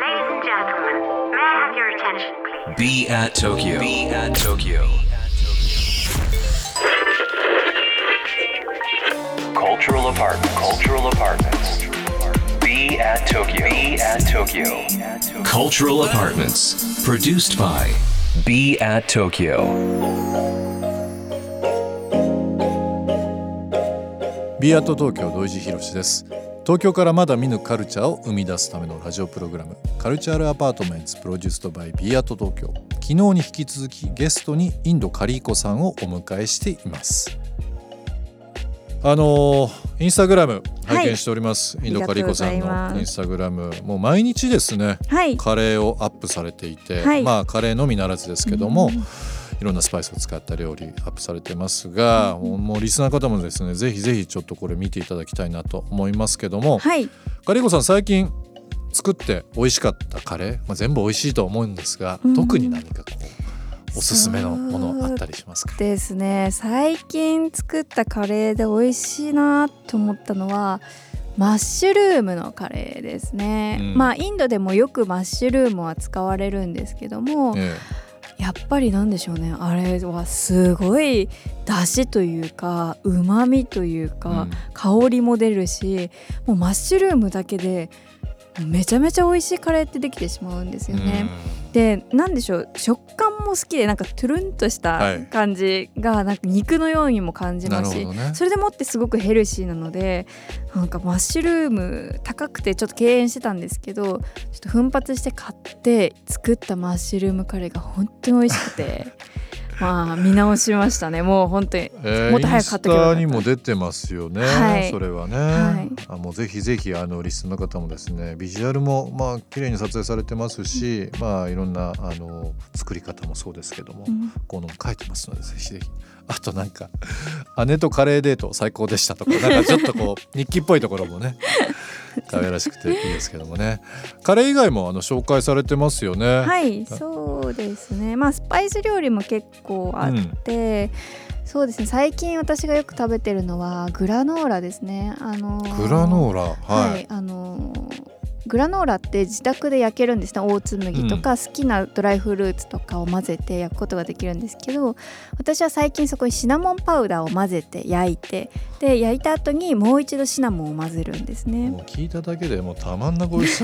Ladies and gentlemen, may I have your attention, please? Be at Tokyo. Be at Tokyo. Cultural apartment. Cultural apartments. Be at Tokyo. Be at Tokyo. Cultural apartments. Produced by Be at Tokyo. b アート東京土井地博です 東京からまだ見ぬカルチャーを生み出すためのラジオプログラムカルチャールアパートメンツプロデュースドバイ b アート東京。昨日に引き続きゲストにインドカリーコさんをお迎えしています。あのインスタグラム拝見しております、インドカリーコさんのインスタグラム。もう毎日ですねはい。カレーをアップされていて、はい。まあカレーのみならずですけども、いろんなスパイスを使った料理アップされてますが、もうもうリスナーの方もですねぜひぜひちょっとこれ見ていただきたいなと思いますけども、はい。カリーコさん最近作って美味しかったカレー、まあ、全部美味しいと思うんですが、うん特に何かこうおすすめのものあったりしますか？ですね。最近作ったカレーで美味しいなと思ったのは。マッシュルームのカレーですね、うんまあインドでもよくマッシュルームは使われるんですけども、えやっぱりなんでしょうね。あれはすごい出汁というかうまみというか、うん。香りも出るしもうマッシュルームだけでめちゃめちゃ美味しいカレーってできてしまうんですえよね。でなんでしょう。食感も好きでなんかトゥルンとしたはい。感じがなんか肉のようにも感じなますし、るほどね。それでもってすごくヘルシーなのでなんかマッシュルーム高くてちょっと敬遠してたんですけどちょっと奮発して買って作ったマッシュルームカレーが本当に美味しくてまあ見直しましたね。もう本当にえーもっと早く買っとけばよかった。インスタにも出てますよね、はい。それはね、はい。あもうぜひぜひあのリスナーの方もですねビジュアルもまあ綺麗に撮影されてますし、まあいろんなあの作り方もそうですけども、うん。この書いてますのでぜひぜひ。あとなんか姉とカレーデート最高でしたとかなんかちょっとこう日記っぽいところもね可愛らしくていいですけどもね。カレー以外もあの紹介されてますよね。はいそうですね。まあスパイス料理も結構あって、そうですね。最近私がよく食べてるのはグラノーラですね。あのーグラノーラはい、はい、あのーグラノーラって自宅で焼けるんですね。大粒麦とか好きなドライフルーツとかを混ぜて焼くことができるんですけど私は最近そこにシナモンパウダーを混ぜて焼いてで焼いた後にもう一度シナモンを混ぜるんですね。もう聞いただけでもうたまんなく美味し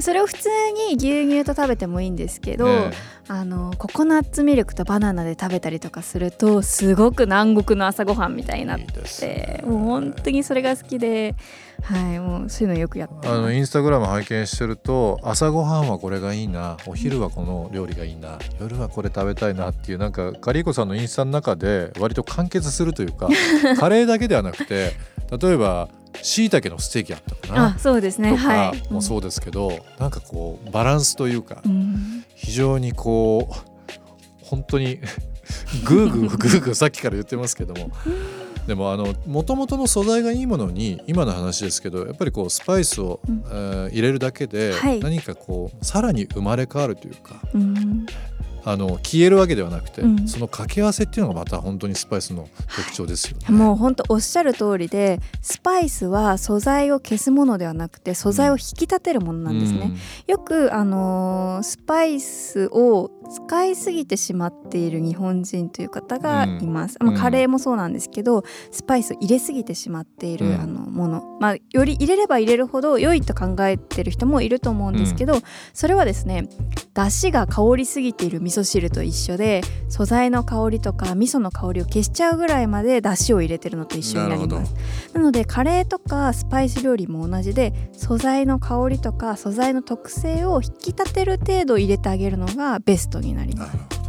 それを普通に牛乳と食べてもいいんですけど、ねあのココナッツミルクとバナナで食べたりとかするとすごく南国の朝ごはんみたいになってね。もう本当にそれが好きではいもうそういうのよくやってますスタグラム拝見してると朝ごはんはこれがいいなお昼はこの料理がいいな夜はこれ食べたいなっていうなんかカリーコさんのインスタの中で割と完結するというか カレーだけではなくて例えばしいたけのステーキあったかなあそうですね。とかはい。もそうですけど、なんかこうバランスというかうん。非常にこう本当にグーグーグーグーさっきから言ってますけどもでもあの元々の素材がいいものに今の話ですけどやっぱりこうスパイスを、うん。えー入れるだけではい。何かこうさらに生まれ変わるというか。うんあの消えるわけではなくて、うん。その掛け合わせっていうのがまた本当にスパイスの特徴ですよね。もう本当おっしゃる通りでスパイスは素材を消すものではなくて素材を引き立てるものなんですね。よくあのースパイスを使いすぎてしまっている日本人という方がいます、うん。まあ、カレーもそうなんですけどスパイスを入れすぎてしまっている、うん。あのもの、まあ、より入れれば入れるほど良いと考えてる人もいると思うんですけど、それはですね出汁が香りすぎている味噌汁と一緒で素材の香りとか味噌の香りを消しちゃうぐらいまで出汁を入れてるのと一緒になります。なのでカレーとかスパイス料理も同じで素材の香りとか素材の特性を引き立てる程度入れてあげるのがベストになります。なるほどね。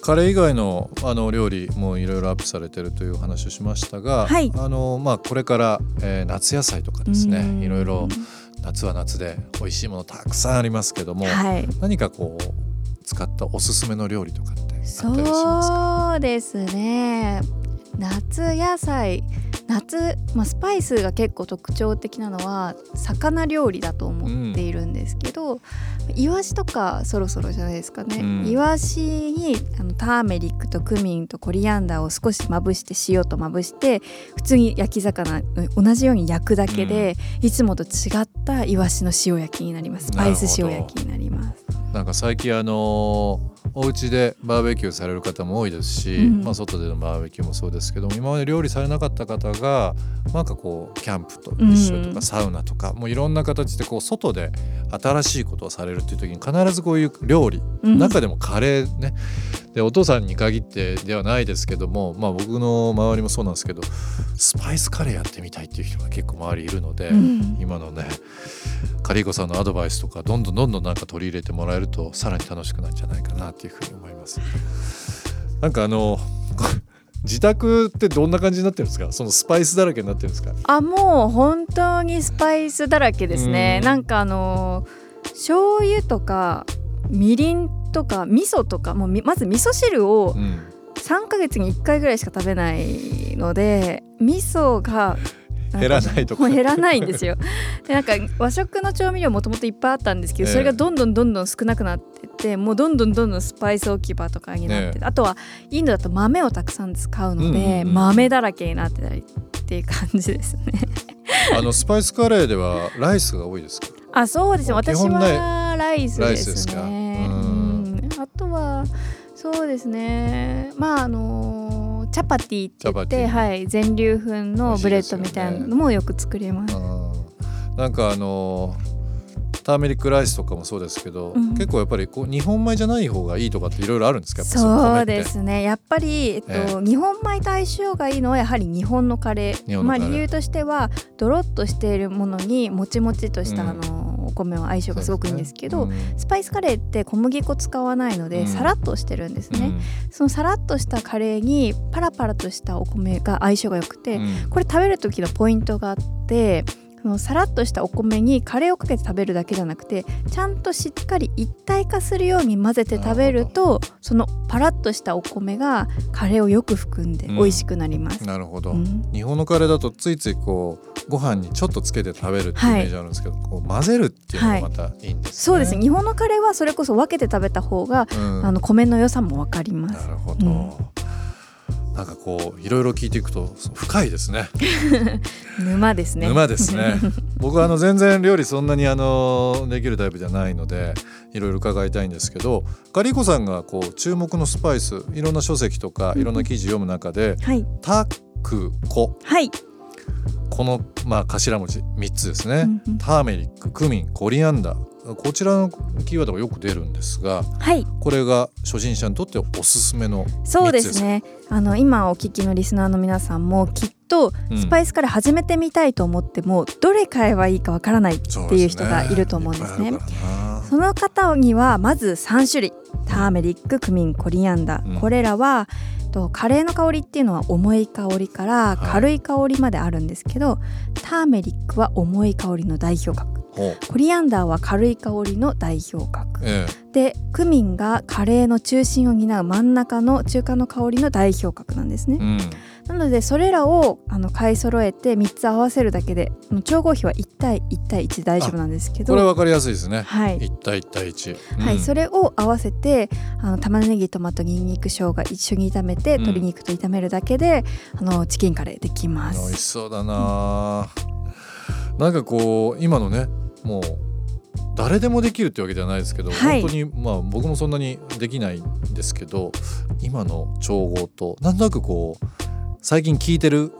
カレー以外のあの料理もいろいろアップされてるというお話をしましたが、はい。あのまあこれから、えー夏野菜とかですね。うん。いろいろ夏は夏で美味しいものたくさんありますけども、はい。何かこう使ったおすすめの料理とかってあったりしますか？そうですね。夏野菜夏、まあ、スパイスが結構特徴的なのは魚料理だと思っているんですけど、うん、イワシとかそろそろじゃないですかね、うん、イワシにあのターメリックとクミンとコリアンダーを少しまぶして塩とまぶして普通に焼き魚同じように焼くだけで、うん、いつもと違ったイワシの塩焼きになります。スパイス塩焼きになりますなんか最近あのーお家でバーベキューされる方も多いですし、うん、まあ、外でのバーベキューもそうですけども今まで料理されなかった方がなんかこうキャンプと一緒とかサウナとか、もういろんな形でこう外で新しいことをされるっていう時に必ずこういう料理、うん、中でもカレーねでお父さんに限ってではないですけども、まあ、僕の周りもそうなんですけどスパイスカレーやってみたいっていう人が結構周りいるので、うん、今のねカリーコさんのアドバイスとかどんどんどんどんなんか取り入れてもらえるとさらに楽しくなるんじゃないかなっていうふうに思います。なんかあの 自宅ってどんな感じになってるんですか？そのスパイスだらけになってるんですか？あもう本当にスパイスだらけですね、ん、なんかあの醤油とかみりんとか味噌とかもうまず味噌汁を3ヶ月に1回ぐらいしか食べないので味噌が減らないとか。減らないんですよ。でなんか和食の調味料もともといっぱいあったんですけど、それがどんどんどんどん少なくなってってもうどんどんどんどんスパイス置き場とかになって、あとはインドだと豆をたくさん使うので、豆だらけになってたりっていう感じですね。あのスパイスカレーではライスが多いですか？あそうですね。私はライスですねそうですね。まああのチャパティって言って、はい、全粒粉のブレッドみたいなのもよく作れます。すね、なんかあのターメリックライスとかもそうですけど、うん、結構やっぱりこう日本米じゃない方がいいとかっていろいろあるんですか？そうですね。やっぱり、えっと、えー、日本米と相性がいいのはやはり日本のカレー。まあ、理由としてはドロッとしているものにもちもちとした、うん、あのお米は相性がすごくいいんですけど、ね。うん、スパイスカレーって小麦粉使わないので、さらっとしてるんですね、そのさらっとしたカレーにパラパラとしたお米が相性が良くて、これ食べる時のポイントがあってそのさらっとしたお米にカレーをかけて食べるだけじゃなくてちゃんとしっかり一体化するように混ぜて食べるとそのパラッとしたお米がカレーをよく含んで美味しくなります、うん、なるほど、うん、日本のカレーだとついついこうご飯にちょっとつけて食べるっていうイメージあるんですけど、はい、こう混ぜるっていうのがまたいいんですね、はい、そうです日本のカレーはそれこそ分けて食べた方が、うん、あの米の良さも分かります。なるほど、なんかこういろいろ聞いていくと深いですね。沼ですね。沼ですね。僕はあの全然料理そんなにあのできるタイプじゃないのでいろいろ伺いたいんですけどカリコさんがこう注目のスパイスいろんな書籍とかいろんな記事読む中で、はい、タクコ、はい、このまあ頭文字3つですね、うんうん、ターメリッククミンコリアンダー。こちらのキーワードがよく出るんですが、はい、これが初心者にとっておすすめのそうですね。あの今お聞きのリスナーの皆さんもきっとスパイスカレー始めてみたいと思っても、うん、どれ買えばいいかわからないっていう人がいると思うんですね。その方にはまず3種類。ターメリッククミンコリアンダー、うん、これらはとカレーの香りっていうのは重い香りから軽い香りまであるんですけど、はい、ターメリックは重い香りの代表格コリアンダーは軽い香りの代表格、ええ、でクミンがカレーの中心を担う真ん中の中間の香りの代表格なんですね、うん、なのでそれらをあの買い揃えて3つ合わせるだけで調合比は1対1対1で大丈夫なんですけど。これ分かりやすいですね、はい、1対1対1、うん、はいそれを合わせてあの玉ねぎトマトにんにく生姜一緒に炒めて、うん、鶏肉と炒めるだけであのチキンカレーできます。美味しそうだな、うん、なんかこう今のねもう誰でもできるってわけじゃないですけど、はい、本当にまあ僕もそんなにできないんですけど今の調合となんとなくこう最近聞いてる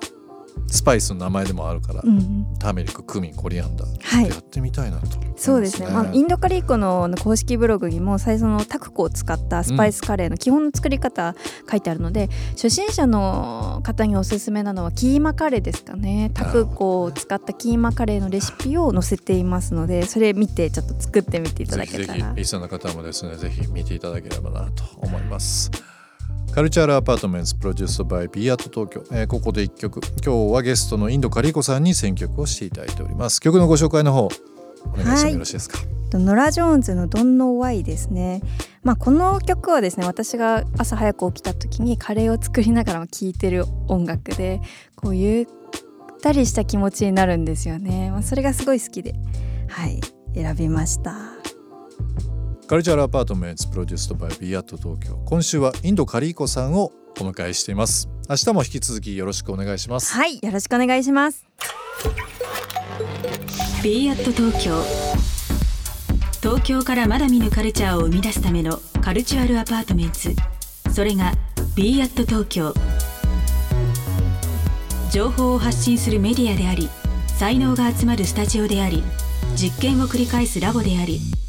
スパイスの名前でもあるから、うん、ターメリッククミンコリアンダー、はい、やってみたいなと、ね、そうですね、まあ、インドカリーコの公式ブログにも最初のタクコを使ったスパイスカレーの基本の作り方書いてあるので、うん、初心者の方におすすめなのはキーマカレーですかね。タクコを使ったキーマカレーのレシピを載せていますのでそれ見てちょっと作ってみていただけたら。ぜひぜひリスナーの方もですねぜひ見ていただければなと思います。カルチャールアパートメントプロデュースバイビアート東京、えー、ここで1曲。今日はゲストのインドカリコさんに選曲をしていただいております。曲のご紹介の方お願いしてもよろしいですか、はい、ノラ・ジョーンズの「Don't Know Why」ですね。まあ、この曲はですね私が朝早く起きた時にカレーを作りながら聴いてる音楽でこうゆっったりした気持ちになるんですよね、まあ、それがすごい好きではい選びましたカルチャーアパートメントプロデュースドバイビアット東京今週はインドカリーコさんをお迎えしています。明日も引き続きよろしくお願いします。はいよろしくお願いします。ビーアット東京東京からまだ見ぬカルチャーを生み出すための cultural apartment それが b アット東京情報を発信するメディアであり才能が集まるスタジオであり実験を繰り返すラボであり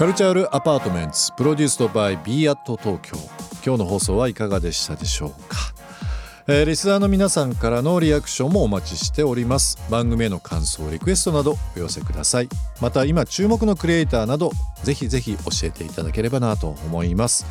カルチャールアパートメントプロデュースドバイ b アット東京。今日の放送はいかがでしたでしょうか、えー、リスナーの皆さんからのリアクションもお待ちしております。番組への感想リクエストなどお寄せください。また今注目のクリエイターなどぜひぜひ教えていただければなと思います。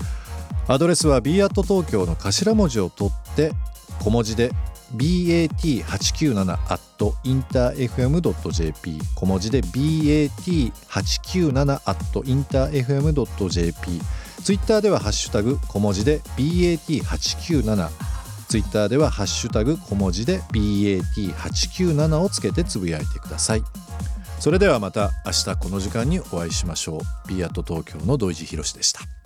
アドレスは b アット東京の頭文字を取って小文字で bat897 at interfm.jp 小文字で bat897.interfm.jp ツイッターではハッシュタグ小文字で bat897 ツイッターではハッシュタグ小文字で bat897 をつけてつぶやいてください。それではまた明日この時間にお会いしましょう。b アット東京の土井地博でした。